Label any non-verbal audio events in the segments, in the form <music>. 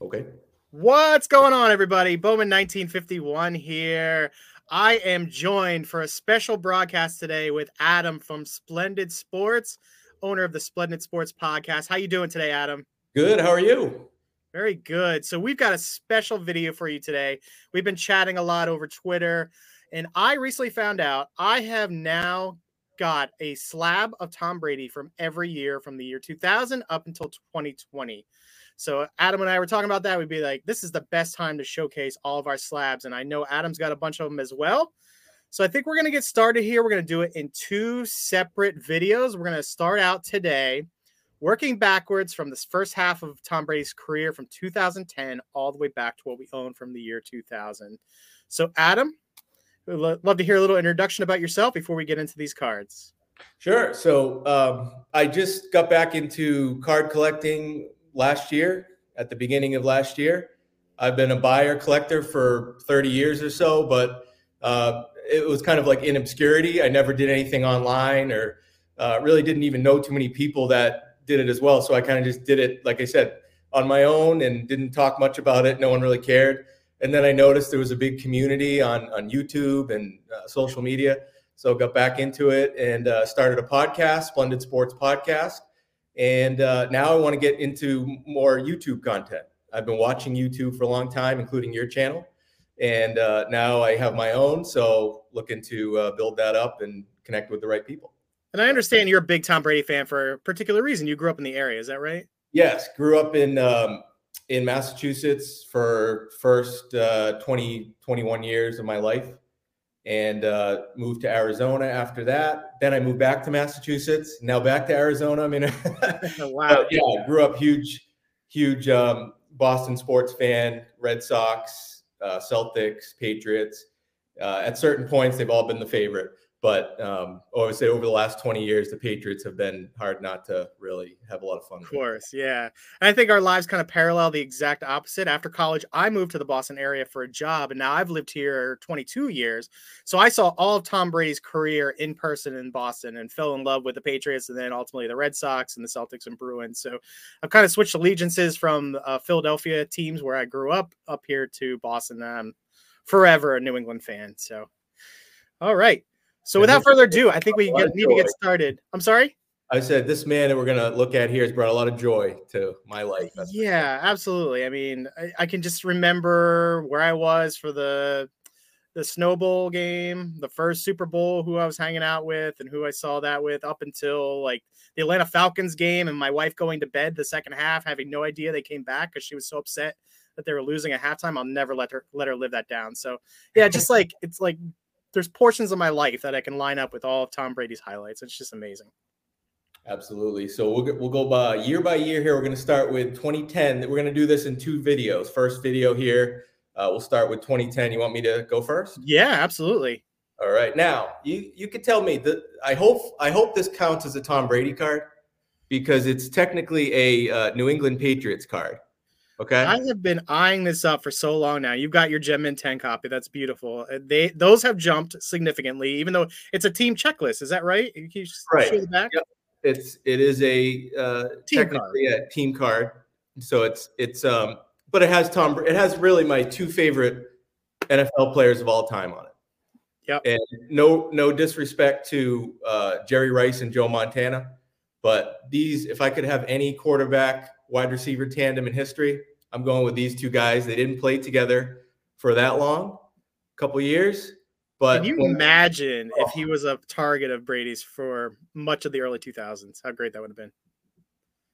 Okay. What's going on, everybody? Bowman 1951 here. I am joined for a special broadcast today with Adam from Splendid Sports, owner of the Splendid Sports podcast. How you doing today, Adam? Good. How are you? Very good. So we've got a special video for you today. We've been chatting a lot over Twitter, and I recently found out I have now got a slab of Tom Brady from every year from the year 2000 up until 2020. So Adam and I were talking about that. We'd be like, this is the best time to showcase all of our slabs. And I know Adam's got a bunch of them as well. So I think we're going to get started here. We're going to do it in two separate videos. We're going to start out today working backwards from this first half of Tom Brady's career from 2010 all the way back to what we own from the year 2000. So Adam, love to hear a little introduction about yourself before we get into these cards. Sure. So um, I just got back into card collecting last year, at the beginning of last year. I've been a buyer collector for 30 years or so, but uh, it was kind of like in obscurity. I never did anything online or uh, really didn't even know too many people that did it as well. So I kind of just did it, like I said, on my own and didn't talk much about it. No one really cared. And then I noticed there was a big community on, on YouTube and uh, social media. So got back into it and uh, started a podcast, Splendid Sports Podcast. And uh, now I want to get into more YouTube content. I've been watching YouTube for a long time, including your channel. And uh, now I have my own. So looking to uh, build that up and connect with the right people. And I understand you're a big Tom Brady fan for a particular reason. You grew up in the area. Is that right? Yes. Grew up in, um, in Massachusetts for first uh, 20, 21 years of my life and uh, moved to Arizona after that. Then I moved back to Massachusetts. Now back to Arizona. I mean, <laughs> <laughs> wow. yeah, I grew up huge, huge um, Boston sports fan, Red Sox, uh, Celtics, Patriots. Uh, at certain points, they've all been the favorite. But um, I would say over the last 20 years, the Patriots have been hard not to really have a lot of fun. Of course, yeah. And I think our lives kind of parallel the exact opposite. After college, I moved to the Boston area for a job, and now I've lived here 22 years. So I saw all of Tom Brady's career in person in Boston and fell in love with the Patriots and then ultimately the Red Sox and the Celtics and Bruins. So I've kind of switched allegiances from uh, Philadelphia teams where I grew up up here to Boston. I'm forever a New England fan. So, all right. So without further ado, I think we get, need to get started. I'm sorry. I said this man that we're gonna look at here has brought a lot of joy to my life. That's yeah, absolutely. I mean, I, I, can just remember where I was for the the Snowball game, the first Super Bowl, who I was hanging out with, and who I saw that with, up until like the Atlanta Falcons game, and my wife going to bed the second half, having no idea they came back because she was so upset that they were losing at halftime. I'll never let her let her live that down. So yeah, just like it's like there's portions of my life that I can line up with all of Tom Brady's highlights. It's just amazing. Absolutely. So we'll we'll go by year by year here. We're going to start with 2010. We're going to do this in two videos. First video here, uh, we'll start with 2010. You want me to go first? Yeah, absolutely. All right. Now you you could tell me that I hope I hope this counts as a Tom Brady card because it's technically a uh, New England Patriots card. Okay. I have been eyeing this up for so long now. You've got your Gem Mint 10 copy. That's beautiful. Uh, they those have jumped significantly, even though it's a team checklist. Is that right? Can you right. show the back? Yep. It's it is a uh team card. a team card. So it's it's um but it has Tom it has really my two favorite NFL players of all time on it. Yeah. And no no disrespect to uh Jerry Rice and Joe Montana, but these if I could have any quarterback wide receiver tandem in history. I'm going with these two guys. They didn't play together for that long, a couple years. But can you imagine oh, if he was a target of Brady's for much of the early 2000s? How great that would have been.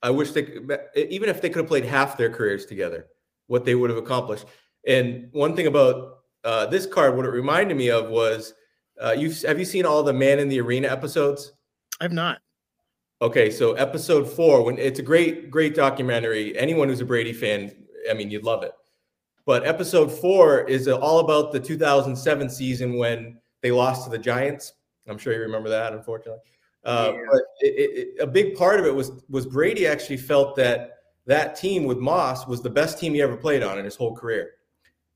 I wish they could, even if they could have played half their careers together, what they would have accomplished. And one thing about uh, this card, what it reminded me of was, uh, you have you seen all the Man in the Arena episodes? I've not. Okay, so episode four, when it's a great, great documentary. Anyone who's a Brady fan, I mean, you'd love it. But episode four is all about the 2007 season when they lost to the Giants. I'm sure you remember that, unfortunately. Uh, yeah. But it, it, a big part of it was was Brady actually felt that that team with Moss was the best team he ever played on in his whole career.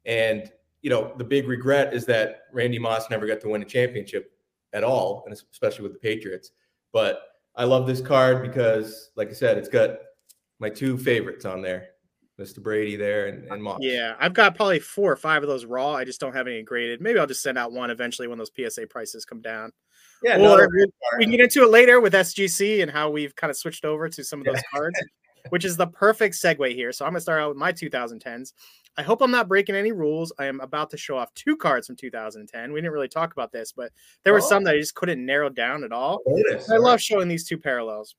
And you know, the big regret is that Randy Moss never got to win a championship at all, and especially with the Patriots. But I love this card because, like I said, it's got my two favorites on there. Mr. Brady there and, and Moss. Yeah, I've got probably four or five of those raw. I just don't have any graded. Maybe I'll just send out one eventually when those PSA prices come down. Yeah, or we can get into it later with SGC and how we've kind of switched over to some of those cards, which is the perfect segue here. So I'm going to start out with my 2010s. I hope I'm not breaking any rules. I am about to show off two cards from 2010. We didn't really talk about this, but there were Oh. some that I just couldn't narrow down at all. Bonus. I love showing these two parallels.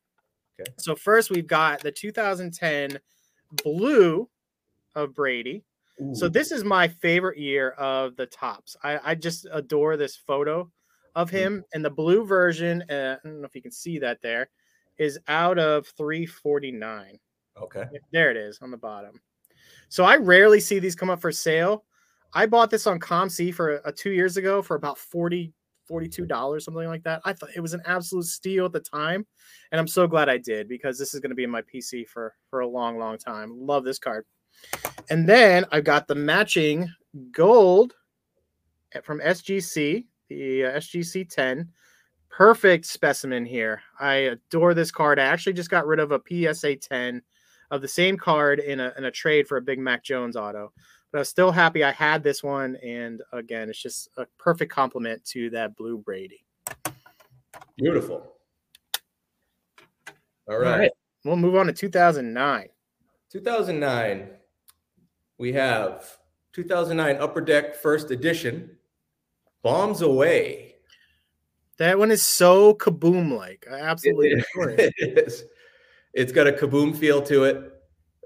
Okay. So first we've got the 2010 blue of Brady. So this is my favorite year of the Topps. I, I just adore this photo of him, and the blue version. Uh, I don't know if you can see that there is out of 349. okay. There it is on the bottom. So I rarely see these come up for sale. I bought this on COMC for uh, two years ago for about 40 $42, something like that. I thought it was an absolute steal at the time. And I'm so glad I did because this is going to be in my PC for, for a long, long time. Love this card. And then I've got the matching gold from SGC, the uh, SGC 10. Perfect specimen here. I adore this card. I actually just got rid of a PSA 10 of the same card in a, in a trade for a Big Mac Jones auto. But I was still happy I had this one. And again, it's just a perfect complement to that blue Brady. Beautiful. All All right. right. We'll move on to 2009. 2009, we have 2009 Upper Deck First Edition, Bombs Away. That one is so kaboom like. I absolutely it. it is. <laughs> It's got a kaboom feel to it.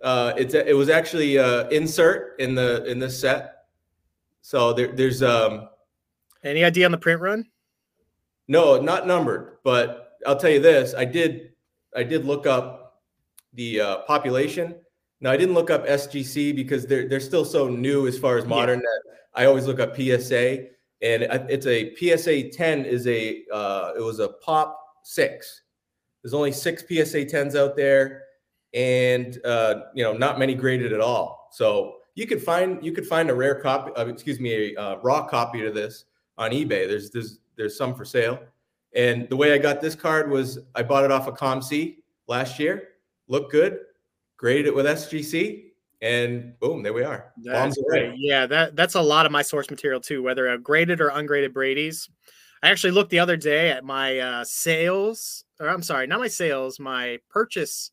Uh, it's it was actually uh, insert in the in this set. So there, there's um Any idea on the print run? no not numbered, but I'll tell you this: I did I did look up the uh, population. Now I didn't look up SGC because they're they're still so new as far as Yeah. modern that I always look up PSA, and it's a PSA 10 is a uh, it was a pop six. There's only six PSA 10s out there, and uh, you know not many graded at all. So you could find you could find a rare copy, uh, excuse me, a uh, raw copy of this on eBay. There's there's there's some for sale. And the way I got this card was I bought it off of COMC last year. Looked good, graded it with SGC, and boom, there we are. That's great. Yeah, that that's a lot of my source material too, whether a graded or ungraded Brady's. I actually looked the other day at my uh, sales, or I'm sorry, not my sales, my purchase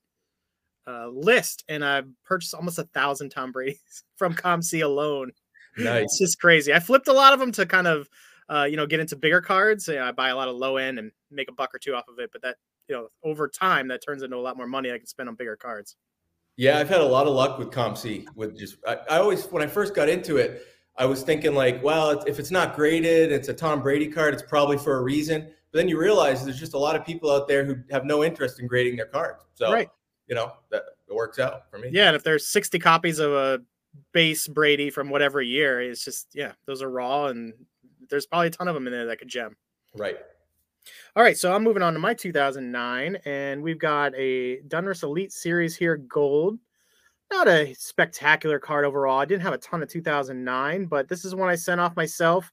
uh, list, and I purchased almost a thousand Tom Brady's <laughs> from COMC alone. Nice. It's just crazy. I flipped a lot of them to kind of, uh, you know, get into bigger cards. You know, I buy a lot of low end and make a buck or two off of it, but that, you know, over time, that turns into a lot more money I can spend on bigger cards. Yeah, I've had a lot of luck with COMC. With just, I, I always when I first got into it, I was thinking like, well, if it's not graded, it's a Tom Brady card. It's probably for a reason. But then you realize there's just a lot of people out there who have no interest in grading their cards. So Right. you know that it works out for me. Yeah, and if there's 60 copies of a base Brady from whatever year, it's just yeah, those are raw, and there's probably a ton of them in there that could gem. Right. All right, so I'm moving on to my 2009, and we've got a Donruss Elite Series here, gold. Not a spectacular card overall. I didn't have a ton of 2009, but this is one I sent off myself.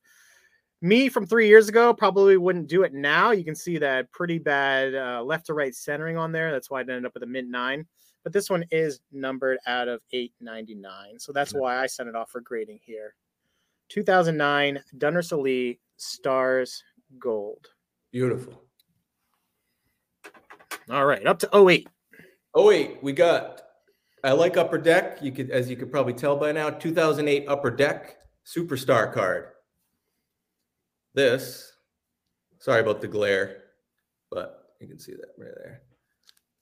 Me from three years ago probably wouldn't do it now. You can see that pretty bad uh, left to right centering on there. That's why I ended up with a mint nine. But this one is numbered out of 899. So that's why I sent it off for grading here. 2009 Donruss Elite Stars Gold. Beautiful. All right, up to 08. Oh wait, we got. I like Upper Deck. You could, as you could probably tell by now, 2008 Upper Deck Superstar card. This. Sorry about the glare, but you can see that right there.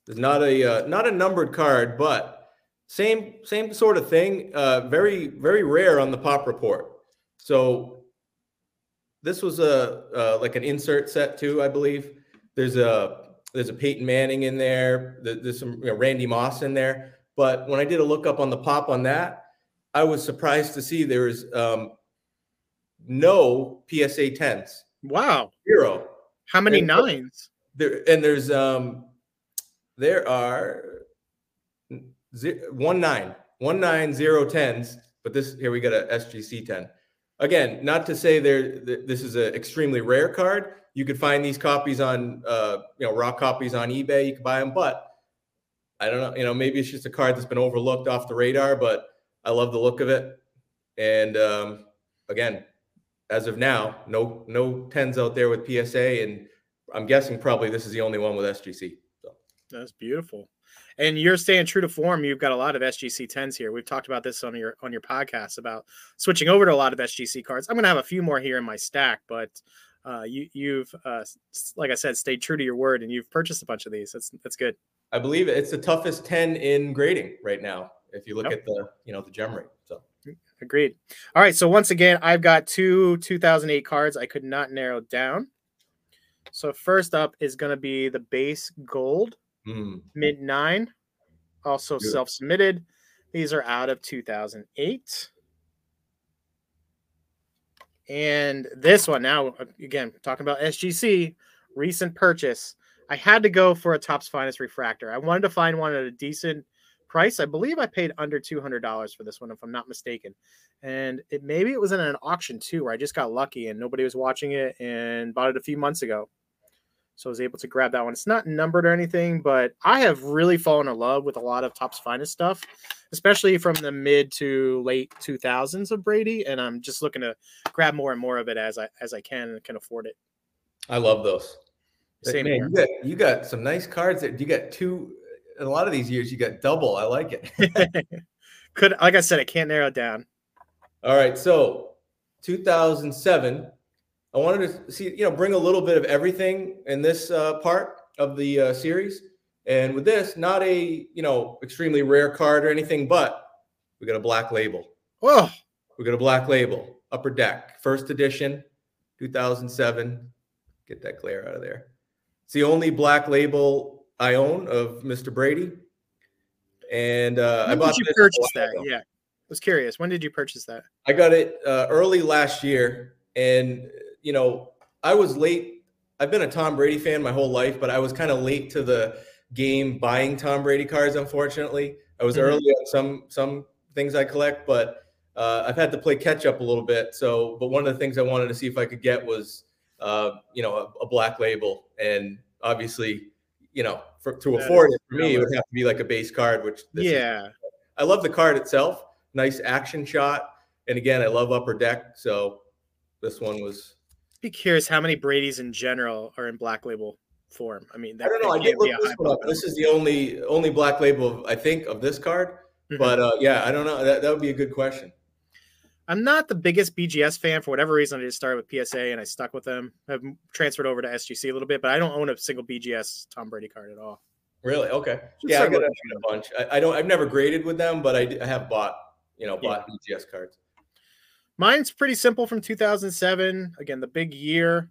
There's not a uh, not a numbered card, but same same sort of thing. Uh, very very rare on the pop report. So this was a uh, like an insert set too, I believe. There's a there's a Peyton Manning in there. There- There's some you know, Randy Moss in there. But when I did a look up on the pop on that, I was surprised to see there is um, no PSA 10s, Wow. zero. How many And- nines? There and there's um, there are ze- one nine, one nine zero tens. But this here we got a SGC 10. Again, not to say there th- this is an extremely rare card. You could find these copies on uh, you know raw copies on eBay. You could buy them, but I don't know. You know, maybe it's just a card that's been overlooked off the radar, but I love the look of it. And um, again, as of now, no no tens out there with PSA, and I'm guessing probably this is the only one with SGC. So that's beautiful. And you're staying true to form. You've got a lot of SGC tens here. We've talked about this on your on your podcast about switching over to a lot of SGC cards. I'm going to have a few more here in my stack, but uh, you you've uh, like I said, stayed true to your word, and you've purchased a bunch of these. That's that's good. I believe it's the toughest ten in grading right now. If you look yep. at the you know the gem rate, so agreed. All right, so once again, I've got two 2008 cards. I could not narrow down. So first up is going to be the base gold, mm. mid nine, also self submitted. These are out of 2008. And this one now, again, talking about SGC, recent purchase. I had to go for a Topps Finest refractor. I wanted to find one at a decent price. I believe I paid under two hundred dollars for this one, if I'm not mistaken. And it maybe it was in an auction too, where I just got lucky and nobody was watching it and bought it a few months ago. So I was able to grab that one. It's not numbered or anything, but I have really fallen in love with a lot of Topps Finest stuff, especially from the mid to late 2000s of Brady. And I'm just looking to grab more and more of it as I as I can and can afford it. I love those. Same Man, here. You got, you got some nice cards. That you got two. In a lot of these years, you got double. I like it. <laughs> Could like I said, I can't narrow it down. All right, so 2007 I wanted to see, you know, bring a little bit of everything in this uh, part of the uh, series. And with this, not a, you know, extremely rare card or anything, but we got a black label. Oh, we got a black label, upper deck, first edition, 2007. Get that glare out of there. It's the only black label I own of Mr. Brady. And uh, I bought did you purchase that? Ago. Yeah. I was curious. When did you purchase that? I got it uh, early last year. And you know, I was late. I've been a Tom Brady fan my whole life, but I was kind of late to the game buying Tom Brady cards. Unfortunately, I was mm-hmm. early on some some things I collect, but uh, I've had to play catch up a little bit. So, but one of the things I wanted to see if I could get was, uh, you know, a, a, black label, and obviously, you know, for, to that afford it for me, it would have to be like a base card. Which yeah, is, I love the card itself. Nice action shot, and again, I love upper deck. So this one was be curious how many Brady's in general are in black label form. I mean, I don't know. I did look this one up. This is the only only black label I think of this card. Mm-hmm. But uh, yeah, I don't know. That, that would be a good question. I'm not the biggest BGS fan for whatever reason. I just started with PSA and I stuck with them. I've transferred over to SGC a little bit, but I don't own a single BGS Tom Brady card at all. Really? Okay. Just yeah, I got a bunch. I, I, don't. I've never graded with them, but I, I have bought. You know, bought yeah. BGS cards. Mine's pretty simple from 2007. Again, the big year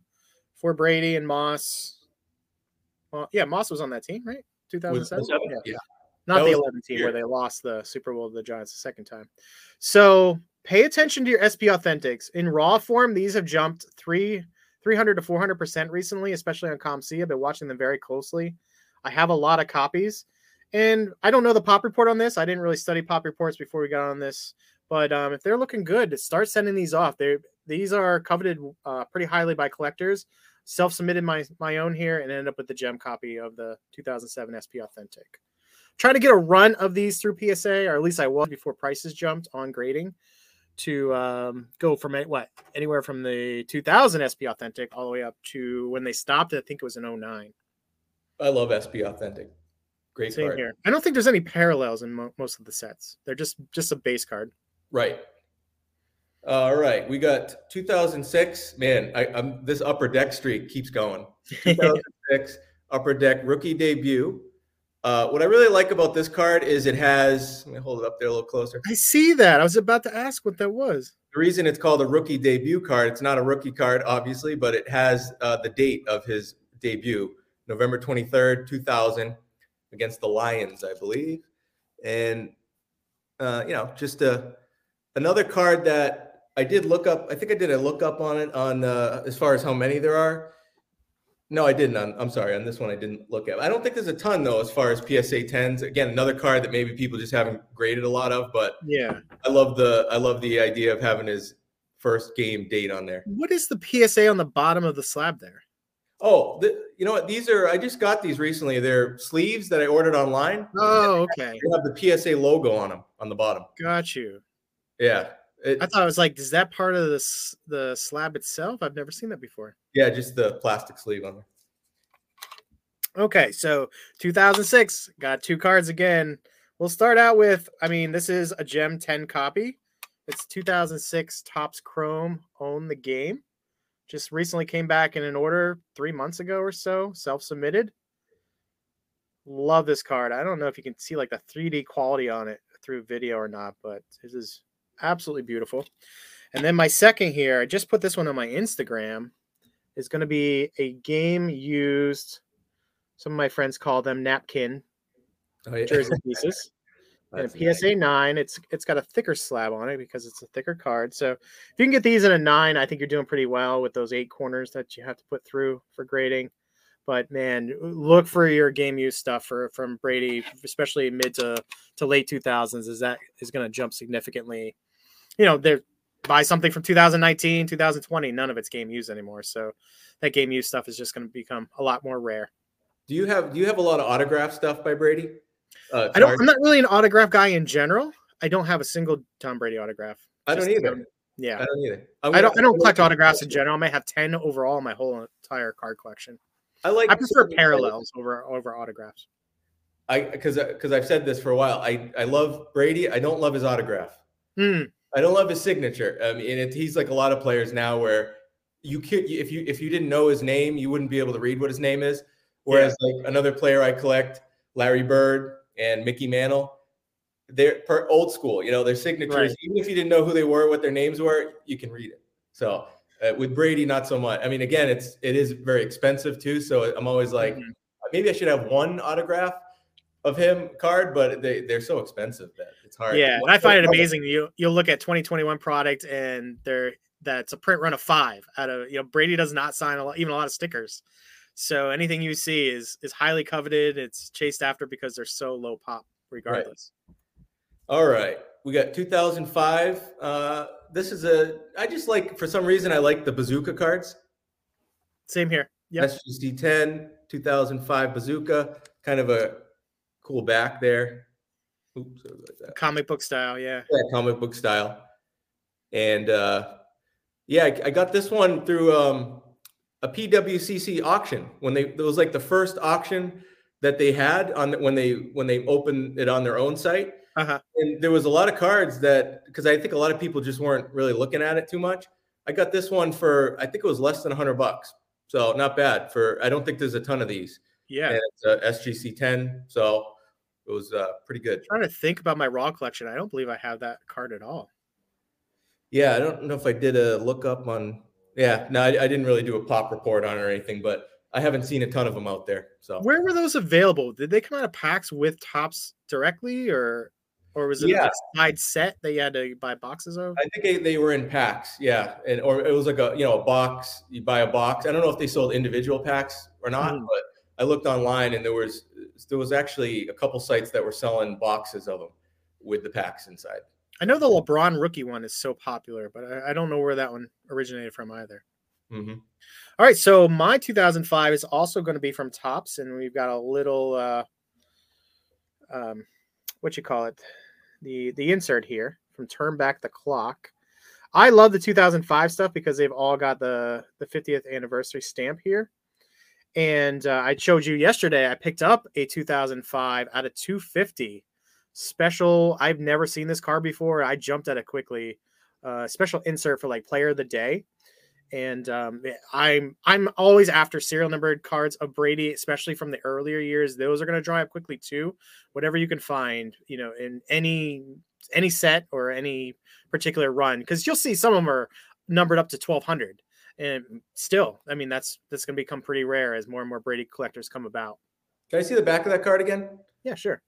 for Brady and Moss. Well, yeah, Moss was on that team, right? 2007. Yeah. yeah. Not that the 11 team where they lost the Super Bowl to the Giants the second time. So pay attention to your SP Authentics. In raw form, these have jumped three 300 to 400% recently, especially on COMC. I've been watching them very closely. I have a lot of copies. And I don't know the pop report on this. I didn't really study pop reports before we got on this. But um, if they're looking good, start sending these off. They these are coveted uh, pretty highly by collectors. Self submitted my my own here and ended up with the gem copy of the 2007 SP Authentic. Trying to get a run of these through PSA, or at least I was before prices jumped on grading to um, go from what anywhere from the 2000 SP Authentic all the way up to when they stopped. I think it was in 09. I love SP Authentic. Great Same card. here. I don't think there's any parallels in mo- most of the sets. They're just just a base card. Right. All right, we got 2006. Man, I, am this upper deck streak keeps going. <laughs> 2006 upper deck rookie debut. Uh, what I really like about this card is it has. Let me hold it up there a little closer. I see that. I was about to ask what that was. The reason it's called a rookie debut card, it's not a rookie card, obviously, but it has uh, the date of his debut, November 23rd, 2000, against the Lions, I believe. And uh, you know, just a another card that I did look up. I think I did a look up on it on uh, as far as how many there are. No, I didn't. I'm, I'm sorry. On this one, I didn't look at. I don't think there's a ton though, as far as PSA 10s. Again, another card that maybe people just haven't graded a lot of. But yeah, I love the I love the idea of having his first game date on there. What is the PSA on the bottom of the slab there? Oh, the, you know what? These are I just got these recently. They're sleeves that I ordered online. Oh, okay. They have the PSA logo on them on the bottom. Got you. Yeah. It, I thought it was like, is that part of this the slab itself? I've never seen that before. yeah, just the plastic sleeve on there. Okay, so 2006 got two cards again. We'll start out with, I mean, this is a Gem 10 copy. It's 2006 Topps Chrome Own the Game. Just recently came back in an order three months ago or so, self submitted. Love this card. I don't know if you can see like the 3D quality on it through video or not, but this is absolutely beautiful. And then my second here, I just put this one on my Instagram, is going to be a game used. Some of my friends call them napkin Oh, yeah. jersey <laughs> pieces. and a. PSA nine. It's it's got a thicker slab on it because it's a thicker card. So if you can get these in a nine, I think you're doing pretty well with those eight corners that you have to put through for grading. But man, look for your game use stuff for from Brady, especially mid to, to late 2000s, is that is going to jump significantly. You know, they're buy something from 2019, 2020, none of it's game use anymore. So that game use stuff is just going to become a lot more rare. Do you have do you have a lot of autograph stuff by Brady? Uh, I don't. I'm not really an autograph guy in general. I don't have a single Tom Brady autograph. I don't either. um, Yeah, I don't either. I'm I don't. I don't collect autographs in general. I might have ten overall in my whole entire card collection. I like. I prefer parallels over over autographs. I because because I've said this for a while. I I love Brady. I don't love his autograph. Hmm. I don't love his signature. I mean, it, he's like a lot of players now, where you could if you if you didn't know his name, you wouldn't be able to read what his name is. Whereas like another player I collect, Larry Bird and Mickey Mantle, they're per old school. You know, their signatures. Right. Even if you didn't know who they were, what their names were, you can read it. So uh, with Brady, not so much. I mean, again, it's it is very expensive too. So I'm always like, Mhm. maybe I should have one autograph of him card, but they they're so expensive that it's hard. Yeah, and I find it amazing. You you'll look at 2021 product and they're that's a print run of five out of you know Brady does not sign a lot, even a lot of stickers. So anything you see is is highly coveted. It's chased after because they're so low pop, regardless. All right. We got 2005. Uh, this is a, I just like, for some reason, I like the bazooka cards. Same here. Yep. SGC 10, 2005 bazooka, kind of a cool back there. Oops, that. Comic book style. Yeah. Yeah, comic book style. And uh, yeah, I, I got this one through um, a PWCC auction when they, it was like the first auction that they had on the, when they when they opened it on their own site Uh-huh. and there was a lot of cards that because I think a lot of people just weren't really looking at it too much. I got this one for I think it was less than 100 bucks, so not bad. For I don't think there's a ton of these. Yeah. And it's a SGC 10, so it was uh, pretty good. trying to think about my raw collection. I don't believe I have that card at all. Yeah, I don't know if I did a lookup on. Yeah, no, I, I didn't really do a pop report on it or anything, but I haven't seen a ton of them out there. So Where were those available? Did they come out of packs with Topps directly, or or was it Yeah. a side set that you had to buy boxes of? I think they, they were in packs, yeah, and or it was like a you know a box. You buy a box. I don't know if they sold individual packs or not, Mhm. but I looked online and there was there was actually a couple sites that were selling boxes of them with the packs inside. I know the LeBron rookie one is so popular, but I, I don't know where that one originated from either. hmm All right, so my 2005 is also going to be from Topps, and we've got a little, uh, um, what you call it, the the insert here from Turn Back the Clock. I love the 2005 stuff because they've all got the the 50th anniversary stamp here. And uh, I showed you yesterday. I picked up a 2005 out of 250 special. I've never seen this car before. I jumped at it quickly. Uh, special insert for like player of the day and um, I'm I'm always after serial numbered cards of Brady, especially from the earlier years. Those are going to dry up quickly too. Whatever you can find, you know, in any any set or any particular run, because you'll see some of them are numbered up to twelve hundred, and still, I mean, that's that's going to become pretty rare as more and more Brady collectors come about. Can I see the back of that card again? Yeah, sure.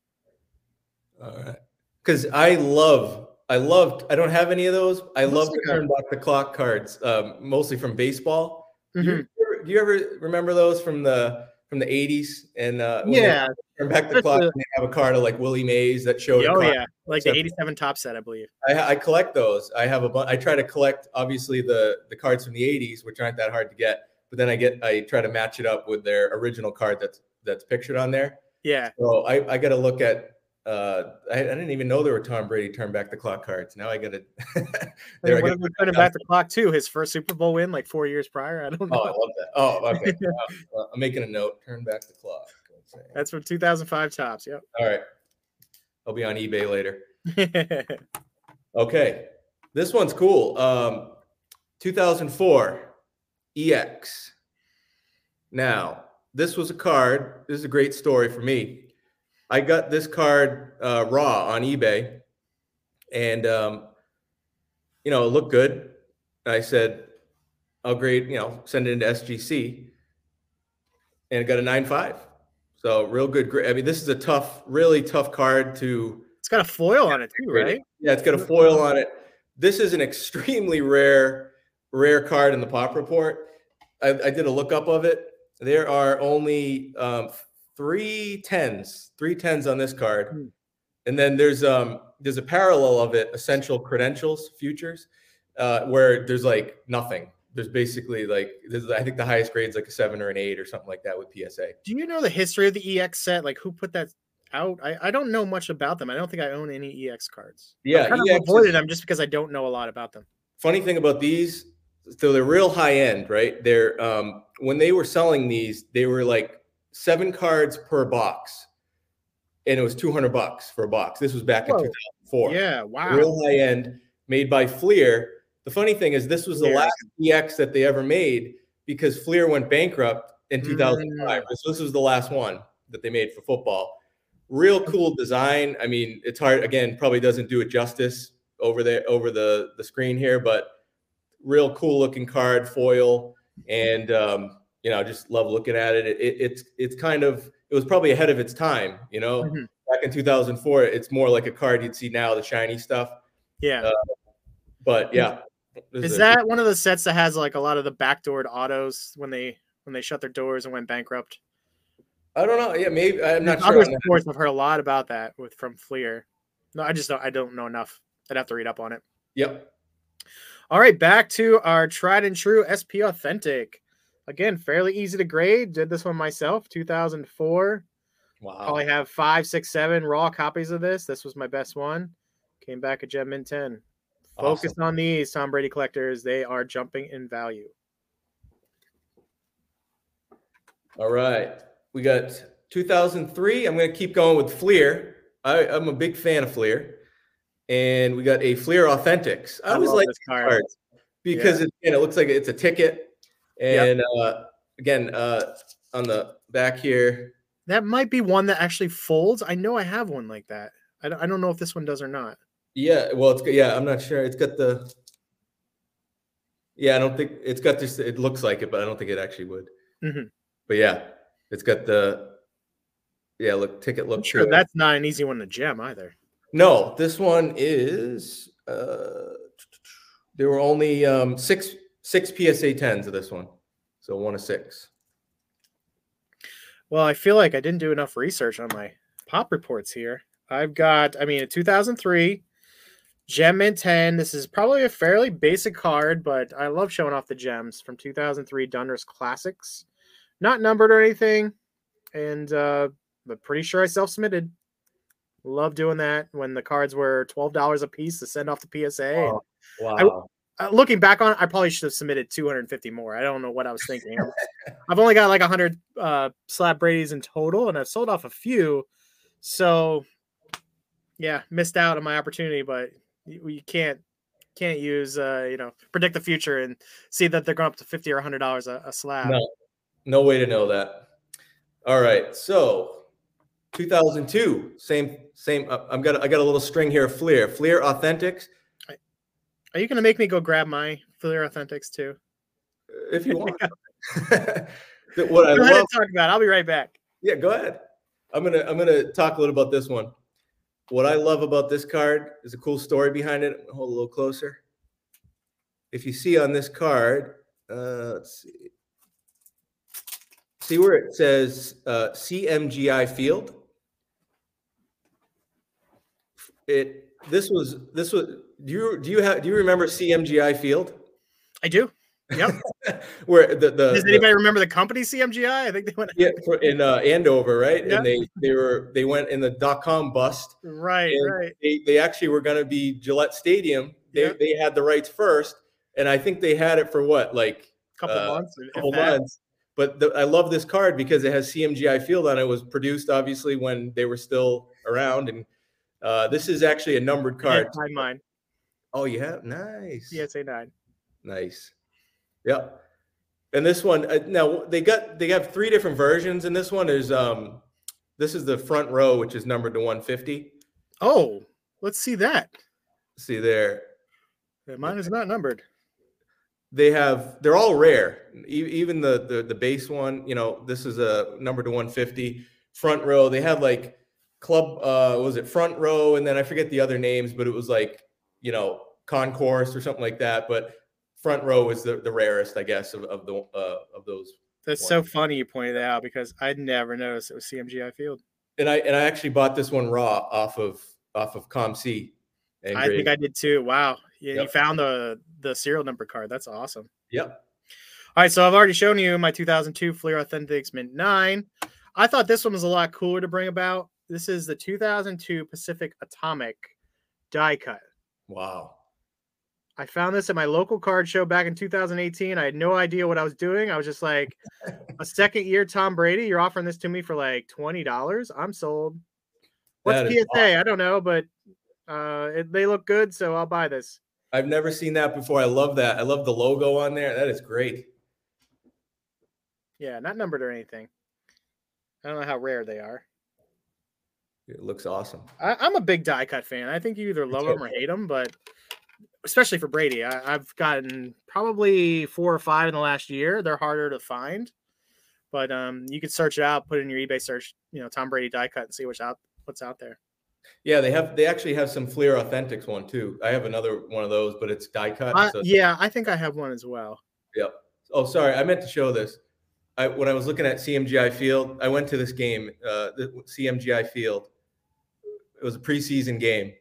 All right, because I love I loved I don't have any of those. I Looks love the turn back the clock cards, um, mostly from baseball. Do Mhm. you, ever- do you ever remember those from the from the 80s and uh, Yeah. turn back the clock the- and they have a card of like Willie Mays that showed Oh yeah, like the '87 Topps set, I believe. I, I collect those. I have a bunch. I try to collect obviously the the cards from the 80s, which aren't that hard to get. but then I get I try to match it up with their original card that's that's pictured on there. Yeah. So I, I got to look at. Uh, I, I didn't even know there were Tom Brady turn back the clock cards. Now I got to. <laughs> there, what we turning back the clock too? His first Super Bowl win, like four years prior. I don't know. Oh, I love that. Oh, <laughs> okay. uh, I'm making a note. Turn back the clock. That's from 2005 Topps. Yep. All right. I'll be on eBay later. <laughs> okay. This one's cool. Um, 2004 EX. Now, this was a card. This is a great story for me. I got this card uh, raw on eBay, and um, you know it looked good. I said, "I'll grade, you know, send it into SGC," and it got a nine five. So real good grade. I mean, this is a tough, really tough card to. It's got a foil on it too, right? Yeah, it's got a foil on it. This is an extremely rare, rare card in the pop report. I, I did a lookup of it. There are only um, three tens, three tens on this card, hmm. and then there's um there's a parallel of it, essential credentials futures, uh, where there's like nothing. There's basically like there's, I think the highest grade is like a seven or an eight or something like that with PSA. Do you know the history of the EX set? Like who put that out? I, I don't know much about them. I don't think I own any EX cards. Yeah, I kind of avoided them just because I don't know a lot about them. Funny thing about these, so they're real high end, right? They're um when they were selling these, they were like seven cards per box, and it was 200 bucks for a box. This was back Whoa. in 2004. Yeah, wow. Real high end, made by Fleer. The funny thing is, this was the last EX that they ever made because Fleer went bankrupt in 2005. Mm. So this was the last one that they made for football. Real cool design. I mean, it's hard again, probably doesn't do it justice over there over the the screen here, but real cool looking card foil and um, you know, I just love looking at it. It, it. It's it's kind of it was probably ahead of its time. You know, mm-hmm. back in 2004, it's more like a card you'd see now, the shiny stuff. Yeah. Uh, but yeah. Is that one of the sets that has like a lot of the backdoored autos when they when they shut their doors and went bankrupt? I don't know. Yeah, maybe I'm not Other sure. sports, I've heard a lot about that with from Fleer. No, I just don't. I don't know enough. I'd have to read up on it. Yep. All right, back to our tried and true SP Authentic. Again, fairly easy to grade. Did this one myself, 2004. Wow. Probably have five, six, seven raw copies of this. This was my best one. Came back a Gem Min 10. Focus awesome. on these Tom Brady collectors. They are jumping in value. All right. We got 2003. I'm going to keep going with Fleer. I, am a big fan of Fleer. And we got a Fleer Authentics. I, I always like card. cards because yeah. it, it looks like it's a ticket and yep. uh, again, uh, on the back here, that might be one that actually folds. I know I have one like that. I don't, I don't know if this one does or not. Yeah, well, it's yeah, I'm not sure. It's got the yeah, I don't think it's got this. It looks like it, but I don't think it actually would. Mm-hmm. But yeah, it's got the yeah. Look, ticket look. Sure, that's not an easy one to gem either. No, this one is. uh There were only um six six PSA 10s of this one. So one of six. Well, I feel like I didn't do enough research on my pop reports here. I've got, I mean, a 2003 Gem Mint 10. This is probably a fairly basic card, but I love showing off the gems from 2003 Donruss Classics. Not numbered or anything, and uh, but pretty sure I self submitted. Love doing that when the cards were twelve dollars a piece to send off the PSA. Oh, wow uh, looking back on it, I probably should have submitted 250 more. I don't know what I was thinking. I've only got like 100 uh, slab Brady's in total, and I've sold off a few. So, yeah, missed out on my opportunity, but you, you can't can't use uh, you know predict the future and see that they're going up to 50 or 100 dollars a slab. No, no way to know that. All right, so 2002, same same. Uh, I'm got I got a little string here. Fleer, Fleer Authentics. Are you going to make me go grab my Fleer Authentics too? If you want. <laughs> <laughs> what I go love, talk about. It. I'll be right back. Yeah, go ahead. I'm gonna I'm gonna talk a little about this one. What I love about this card is a cool story behind it. Hold a little closer. If you see on this card, uh, let's see. See where it says uh, CMGI Field. It this was this was do you do you have do you remember CMGI Field? I do. Yep. <laughs> where the, the Does the- anybody remember the company CMGI? I think they went yeah for, in uh, Andover, right? Yeah. And they they were they went in the dot com bust. right, right. They they actually were going to be Gillette Stadium. They Yeah. they had the rights first, and I think they had it for what like Couple uh, months. couple months. But the, I love this card because it has CMGI Field on it. It was produced obviously when they were still around, and uh, this is actually a numbered card. Find mine. Oh, you have nice. CSA nine. Nice. Yep. And this one uh, now they got they have three different versions, and this one is um this is the front row, which is numbered to 150. Oh, let's see that. See there, Yeah, Mine is not numbered. they have they're all rare. E- even the the the base one, you know, this is a number to 150. Front row, they have like club uh was it front row, and then I forget the other names, but it was like you know concourse or something like that. But front row is the, the rarest, I guess, of, of the uh, of those That's so funny you pointed that out because I'd never noticed it was CMGI Field. and I and I actually bought this one raw off of off of COMC. And I think I did too. Wow. Yeah, you Yep. found the the serial number card. That's awesome. Yep. All right, so I've already shown you my 2002 Fleer Authentics Mint 9. I thought this one was a lot cooler to bring about. This is the 2002 Pacific Atomic die cut. Wow. I found this at my local card show back in 2018. I had no idea what I was doing. I was just like, <laughs> a second year Tom Brady, you're offering this to me for like $20. I'm sold. What's PSA? I don't know, but uh, it, they look good, so I'll buy this. I've never seen that before. I love that. I love the logo on there. That is great. Yeah, not numbered or anything. I don't know how rare they are. It looks awesome. I, I'm a big die cut fan. I think you either love them or hate them, but especially for Brady, I, I've gotten probably four or five in the last year. They're harder to find, but um, you can search it out, put it in your eBay search, you know, Tom Brady die cut, and see what's out what's out there. Yeah, they have they actually have some Fleer Authentics one too. I have another one of those, but it's die cut. Uh, so- yeah, I think I have one as well. Yep. Oh, sorry. I meant to show this. I, when I was looking at CMGI Field, I went to this game, uh, the CMGI Field. It was a preseason game,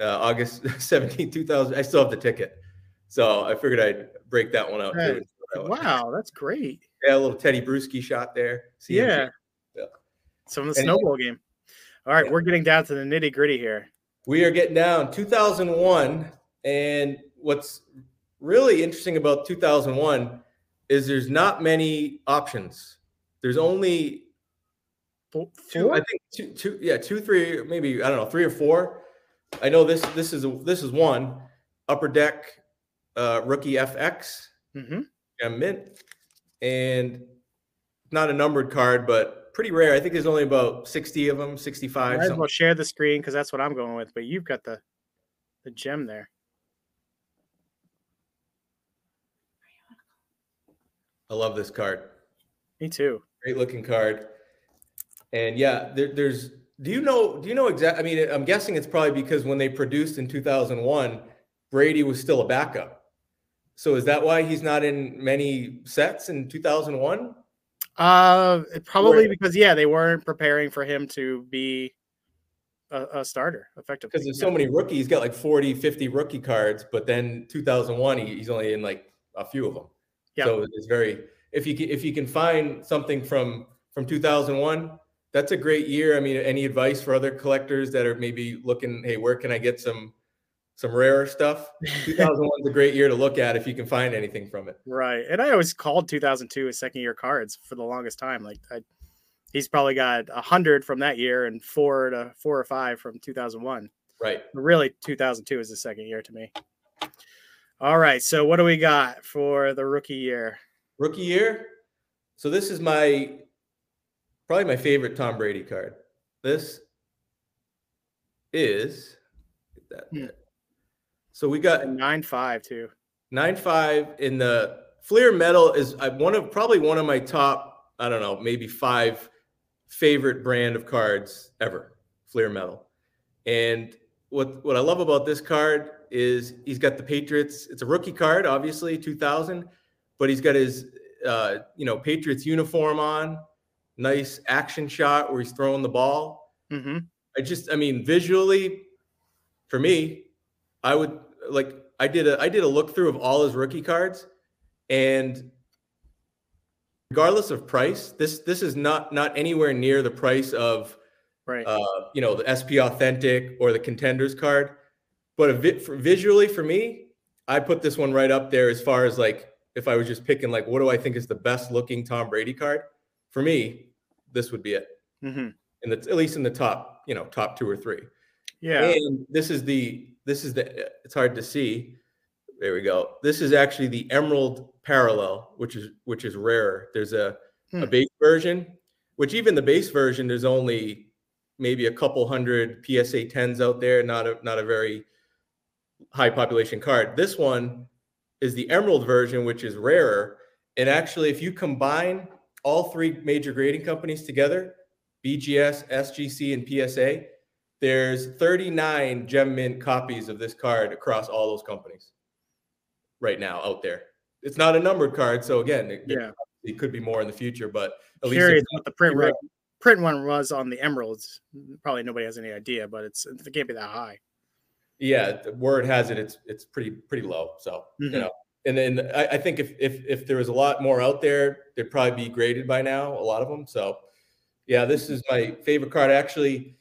uh, August <laughs> 17, 2000. I still have the ticket. So I figured I'd break that one out Right. too. Wow, that's great. Yeah, a little Teddy Bruschi shot there. CMG. Yeah. Yeah. So in the And- snowball game. All right, Yeah. we're getting down to the nitty gritty here. We are getting down 2001. And what's really interesting about 2001 is there's not many options. There's only two, I think two, two, yeah, two, three, maybe I don't know, three or four. I know this. This is this is one upper deck uh, rookie FX hmm yeah, mint, and not a numbered card, but pretty rare. I think there's only about sixty of them, sixty-five. Might as well share the screen because that's what I'm going with. But you've got the the gem there. I love this card. Me too. Great looking card. And yeah, there, there's. Do you know? Do you know exactly? I mean, I'm guessing it's probably because when they produced in 2001, Brady was still a backup. So is that why he's not in many sets in 2001? Uh, probably Where- because yeah, they weren't preparing for him to be a, a starter effectively. Because there's so many rookies. He's got like 40, 50 rookie cards, but then 2001, he, he's only in like a few of them. Yeah. So it's very. If you can, if you can find something from from 2001, that's a great year. I mean, any advice for other collectors that are maybe looking, hey, where can I get some some rarer stuff? <laughs> 2001 is a great year to look at if you can find anything from it. Right. And I always called 2002 a second year cards for the longest time. Like I, he's probably got a hundred from that year and four to four or five from 2001. Right. But really 2002 is the second year to me. All right. So what do we got for the rookie year? Rookie year. So this is my probably my favorite Tom Brady card. This is that Hmm. So we got Nine five too. nine five in the Fleer Metal is one of probably one of my top I don't know maybe five favorite brand of cards ever. Fleer Metal, and what what I love about this card is he's got the Patriots. It's a rookie card, obviously 2000, but he's got his uh, you know Patriots uniform on. Nice action shot where he's throwing the ball. Mm-hmm. I just, I mean, visually, for me, I would like. I did a I did a look through of all his rookie cards, and regardless of price, this this is not not anywhere near the price of right. uh, you know the SP Authentic or the Contenders card. But a vi- for, visually, for me, I put this one right up there as far as like if I was just picking like what do I think is the best looking Tom Brady card. For me, this would be it. Mm-hmm. In the at least in the top, you know, top two or three. Yeah. And this is the this is the it's hard to see. There we go. This is actually the Emerald Parallel, which is which is rarer. There's a a Hmm. base version, which even the base version, there's only maybe a couple hundred PSA 10s out there, not a not a very high population card. This one is the Emerald version, which is rarer. And actually, if you combine all three major grading companies together, BGS, SGC, and PSA, there's 39 gem mint copies of this card across all those companies right now out there. It's not a numbered card, so again, it, Yeah. it could be more in the future, but at least Curious it's what the print print one was on the emeralds. Probably nobody has any idea, but it's it can't be that high. yeah, the word has it, it's it's pretty pretty low. So Mhm. you know, and then I, I think if if if there was a lot more out there, they'd probably be graded by now, a lot of them. So yeah, this is my favorite card. Actually,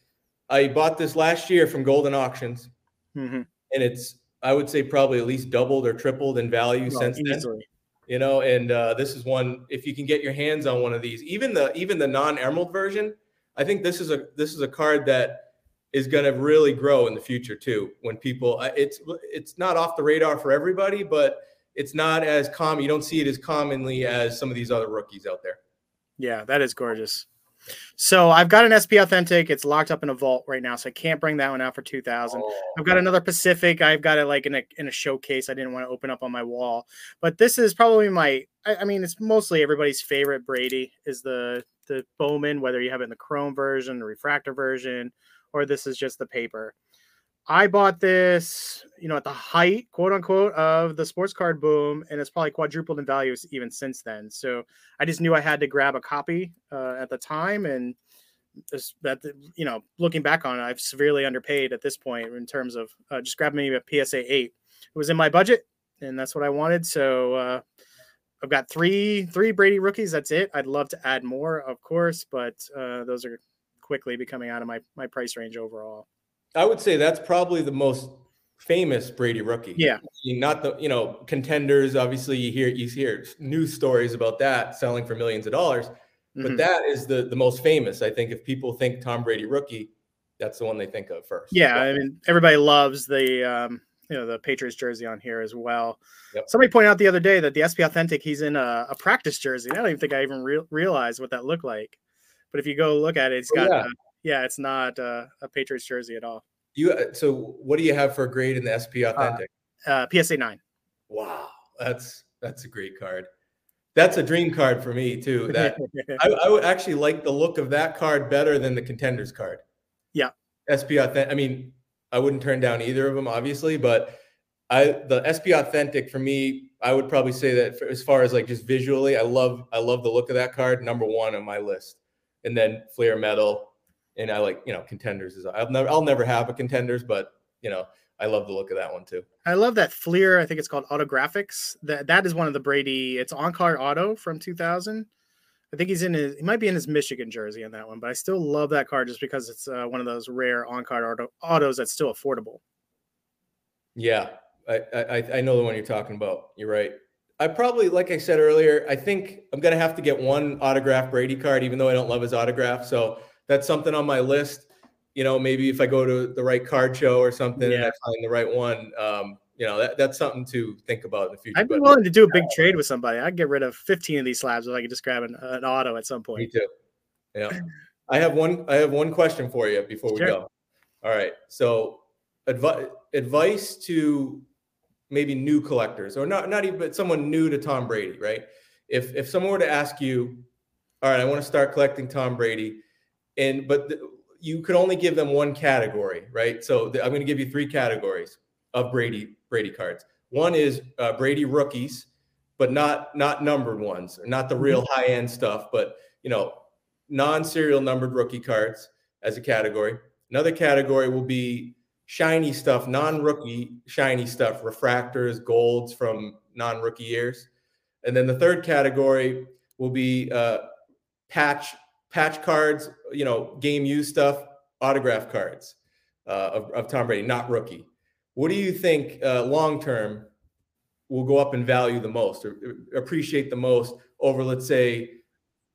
I bought this last year from Goldin Auctions, Mm-hmm. and it's I would say probably at least doubled or tripled in value since then. you know and uh, this is one if you can get your hands on one of these even the even the non-emerald version i think this is a this is a card that is going to really grow in the future too when people it's it's not off the radar for everybody but it's not as common you don't see it as commonly as some of these other rookies out there Yeah, that is gorgeous. So I've got an SP Authentic. It's locked up in a vault right now, so I can't bring that one out for two thousand. Oh. I've got another Pacific. I've got it like in a in a showcase. I didn't want to open up on my wall, but this is probably my. I, I mean, it's mostly everybody's favorite. Brady is the the Bowman, whether you have it in the chrome version, the refractor version, or this is just the paper. I bought this, you know, at the height, quote unquote, of the sports card boom, and it's probably quadrupled in value even since then. So I just knew I had to grab a copy uh, at the time, and that you know, looking back on it, I've severely underpaid at this point in terms of uh, just grabbing maybe a PSA eight. It was in my budget, and that's what I wanted. So uh, I've got three three Brady rookies. That's it. I'd love to add more, of course, but uh, those are quickly becoming out of my my price range overall. I would say that's probably the most famous brady rookie Yeah. I mean, not the you know contenders obviously you hear you hear news stories about that selling for millions of dollars but Mhm. that is the the most famous. I think if people think Tom Brady rookie, that's the one they think of first. Yeah, I mean everybody loves the um, you know the Patriots jersey on here as well. Yep. Somebody pointed out the other day that the SP Authentic he's in a, a practice jersey. I don't even think I even re- realized what that looked like. But if you go look at it, it's Oh, got yeah. Uh, yeah, it's not uh, a Patriots jersey at all. you. uh, So what do you have for a grade in the SP Authentic? Uh, PSA nine. wow, that's that's a great card. That's a dream card for me too. That <laughs> I, I would actually like the look of that card better than the contenders card. Yeah. SP Authentic. I mean, I wouldn't turn down either of them, obviously, but I the SP Authentic for me, I would probably say that for, as far as like just visually, I love I love the look of that card. Number one on my list, and then Fleer Metal, and I like you know contenders is I'll never I'll never have a contenders, but you know I love the look of that one too. I love that Fleer. I think it's called Autographics. That that is one of the Brady. It's on card auto from 2000. I think he's in his. He might be in his Michigan jersey in that one, but I still love that card just because it's uh, one of those rare on card auto, autos that's still affordable. Yeah, I, I I know the one you're talking about. You're right. I probably, like I said earlier, I think I'm gonna have to get one autograph Brady card, even though I don't love his autograph. So that's something on my list. You know, maybe if I go to the right card show or something and I find the right one, um, you know, that, that's something to think about in the future. I'd be willing to do a big trade with somebody. I'd get rid of 15 of these slabs if I could just grab an, an auto at some point. me too. Yeah. I have one. I have one question for you before we Sure. go. All right. So, advice advice to maybe new collectors, or not not even, but someone new to Tom Brady, right? If if someone were to ask you, all right, I want to start collecting Tom Brady, and but the, you could only give them one category, right? So the, I'm going to give you three categories of Brady Brady cards. One is uh, Brady rookies, but not not numbered ones, not the real high end stuff, but you know non-serial numbered rookie cards as a category. Another category will be shiny stuff, non-rookie shiny stuff, refractors, golds from non-rookie years. And then the third category will be uh, patch patch cards, you know, game use stuff, autograph cards uh, of, of Tom Brady, not rookie. What do you think uh, long term will go up in value the most or appreciate the most over, let's say,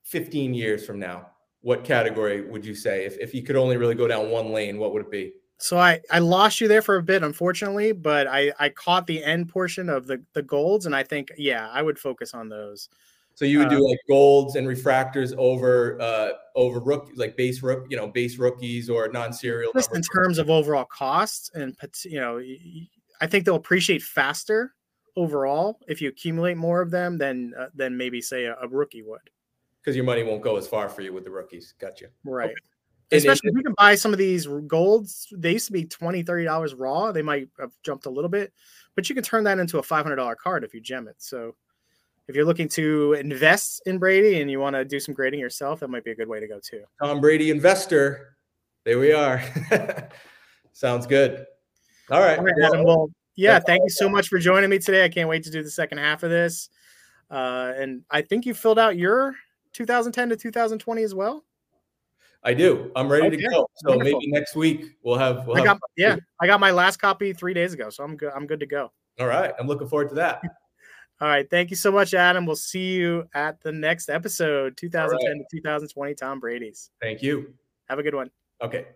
15 years from now? What category would you say if, if you could only really go down one lane? What would it be? So I, I lost you there for a bit, unfortunately, but I, I caught the end portion of the, the golds, and I think yeah, I would focus on those. So you would do um, like golds and refractors over uh over rookies, like base rook, you know, base rookies or non-serial. Just in terms of overall costs, and you know, I think they'll appreciate faster overall if you accumulate more of them than uh, than maybe say a, a rookie would. Because your money won't go as far for you with the rookies. Gotcha. Right. Okay. Especially if you can buy some of these golds, they used to be 20 $30 raw. They might have jumped a little bit, but you can turn that into a $500 card if you gem it. So if you're looking to invest in Brady and you want to do some grading yourself, that might be a good way to go too. Tom Brady investor. There we are. <laughs> Sounds good. All right. All right well, Adam, well, yeah, thank you so much for joining me today. I can't wait to do the second half of this. Uh, and I think you filled out your 2010 to 2020 as well. I do. I'm ready okay. to go. So Wonderful. maybe next week we'll have. We'll I got, yeah, I got my last copy three days ago, so I'm good. I'm good to go. All right, I'm looking forward to that. All right. Thank you so much, Adam. We'll see you at the next episode 2010 right. to 2020 Tom Brady's. Thank you. Have a good one. Okay.